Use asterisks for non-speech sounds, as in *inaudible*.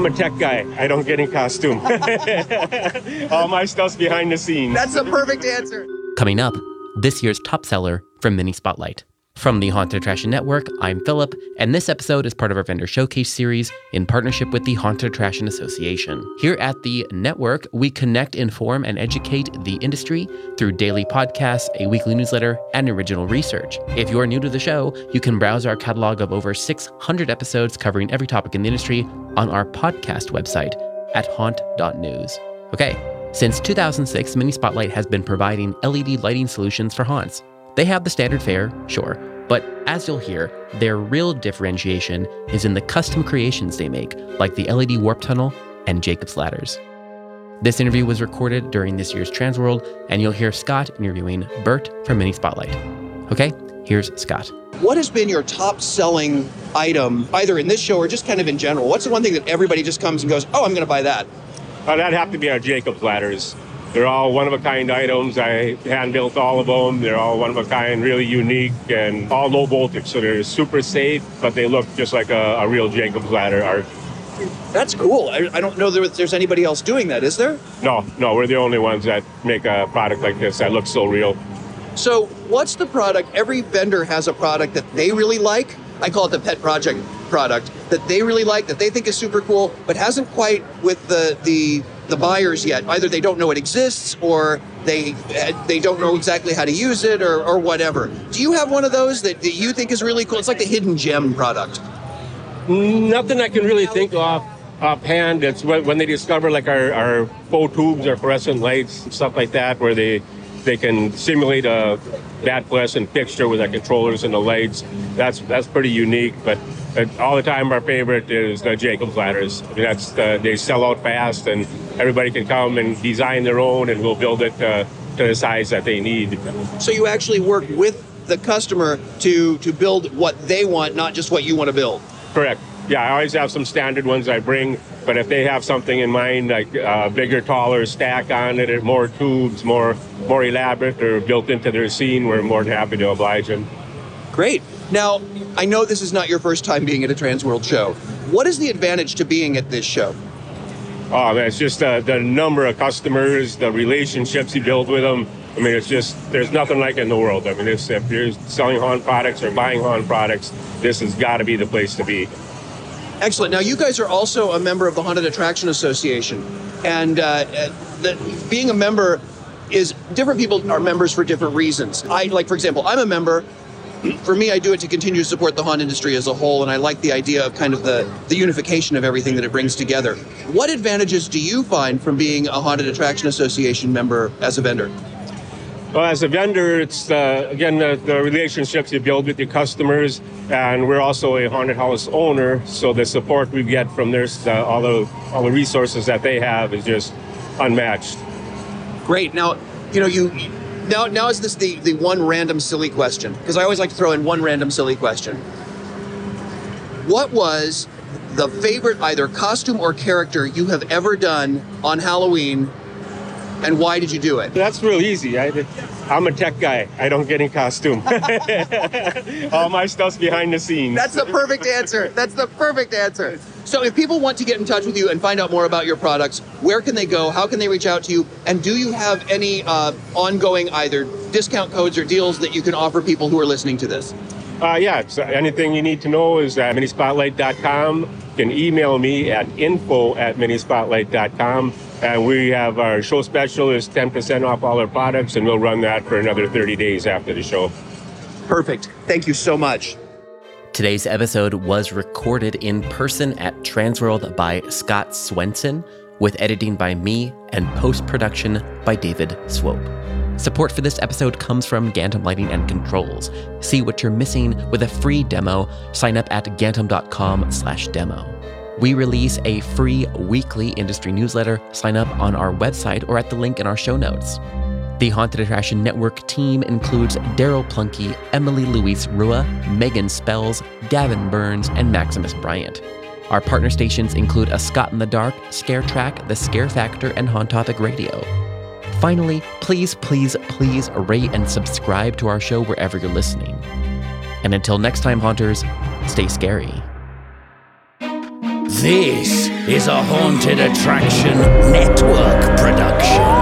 I'm a tech guy. I don't get in costume. *laughs* All my stuff's behind the scenes. That's the perfect answer. Coming up, this year's top seller from Mini Spotlight. From the Haunted Attraction Network, I'm Philip, and this episode is part of our vendor showcase series in partnership with the Haunted Attraction Association. Here at the network, we connect, inform, and educate the industry through daily podcasts, a weekly newsletter, and original research. If you are new to the show, you can browse our catalog of over 600 episodes covering every topic in the industry on our podcast website at haunt.news. Okay, since 2006, Mini Spotlight has been providing LED lighting solutions for haunts. They have the standard fare, sure, but as you'll hear, their real differentiation is in the custom creations they make, like the LED Warp Tunnel and Jacob's Ladders. This interview was recorded during this year's Transworld, and you'll hear Scott interviewing Bert from Mini Spotlight. Okay, here's Scott. What has been your top selling item, either in this show or just kind of in general? What's the one thing that everybody just comes and goes, oh, I'm going to buy that? Uh, that'd have to be our Jacob's ladders. They're all one of a kind items. I hand built all of them. They're all one of a kind, really unique, and all low voltage. So they're super safe, but they look just like a, a real Jacob's ladder. Our, That's cool. I, I don't know that there's anybody else doing that, is there? no, no, we're the only ones that make a product like this that looks so real. So, what's the product? Every vendor has a product that they really like. I call it the pet project product that they really like, that they think is super cool, but hasn't quite with the the the buyers yet. Either they don't know it exists, or they they don't know exactly how to use it, or, or whatever. Do you have one of those that, that you think is really cool? It's like the hidden gem product. Nothing I can really think of offhand. It's when, they discover like our, our faux tubes or fluorescent lights stuff like that, where they they can simulate a bat fluorescent fixture with our controllers and the lights. That's that's pretty unique. But all the time, our favorite is the Jacob's ladders. I mean, that's the, they sell out fast, and everybody can come and design their own, and we'll build it uh, to the size that they need. So you actually work with the customer to to build what they want, not just what you want to build. Correct. Yeah, I always have some standard ones I bring, but if they have something in mind, like uh, bigger, taller stack on it, or more tubes, more more elaborate, or built into their scene, we're more than happy to oblige them. Great. Now, I know this is not your first time being at a Transworld show. What is the advantage to being at this show? Oh man, it's just uh, the number of customers, the relationships you build with them. I mean, it's just there's nothing like it in the world. I mean, it's, if you're selling haunt products or buying haunt products, this has got to be the place to be. Excellent. Now, you guys are also a member of the Haunted Attraction Association, and uh, the, being a member is different people are members for different reasons. I like, for example, I'm a member. For me, I do it to continue to support the haunt industry as a whole, and I like the idea of kind of the, the unification of everything that it brings together. What advantages do you find from being a Haunted Attraction Association member as a vendor? Well, as a vendor, it's uh, again the, the relationships you build with your customers, and we're also a haunted house owner, so the support we get from their uh, all the all the resources that they have is just unmatched. Great. Now, you know, you now now is this the the one random silly question? Because I always like to throw in one random silly question. What was the favorite either costume or character you have ever done on Halloween, and why did you do it? That's real easy. I, I'm a tech guy. I don't get in costume. *laughs* *laughs* all my stuff's behind the scenes. That's the perfect answer. That's the perfect answer. So, if people want to get in touch with you and find out more about your products, where can they go? How can they reach out to you? And do you have any uh, ongoing either discount codes or deals that you can offer people who are listening to this? Uh, yeah, so anything you need to know is at minispotlight.com. You can email me at info at minispotlight.com. And we have our show special is 10% off all our products, and we'll run that for another 30 days after the show. Perfect. Thank you so much. Today's episode was recorded in person at Transworld by Scott Swenson, with editing by me and post production by David Swope. Support for this episode comes from Gantom Lighting and Controls. See what you're missing with a free demo. Sign up at gantom.com/demo. We release a free weekly industry newsletter. Sign up on our website or at the link in our show notes. The Haunted Attraction Network team includes Daryl Plunky, Emily Louise Rua, Megan Spells, Gavin Burns, and Maximus Bryant. Our partner stations include A Scott in the Dark, Scare Track, The Scare Factor, and Haunt Topic Radio. Finally, please, please, please rate and subscribe to our show wherever you're listening. And until next time, Haunters, stay scary. This is a Haunted Attraction Network production.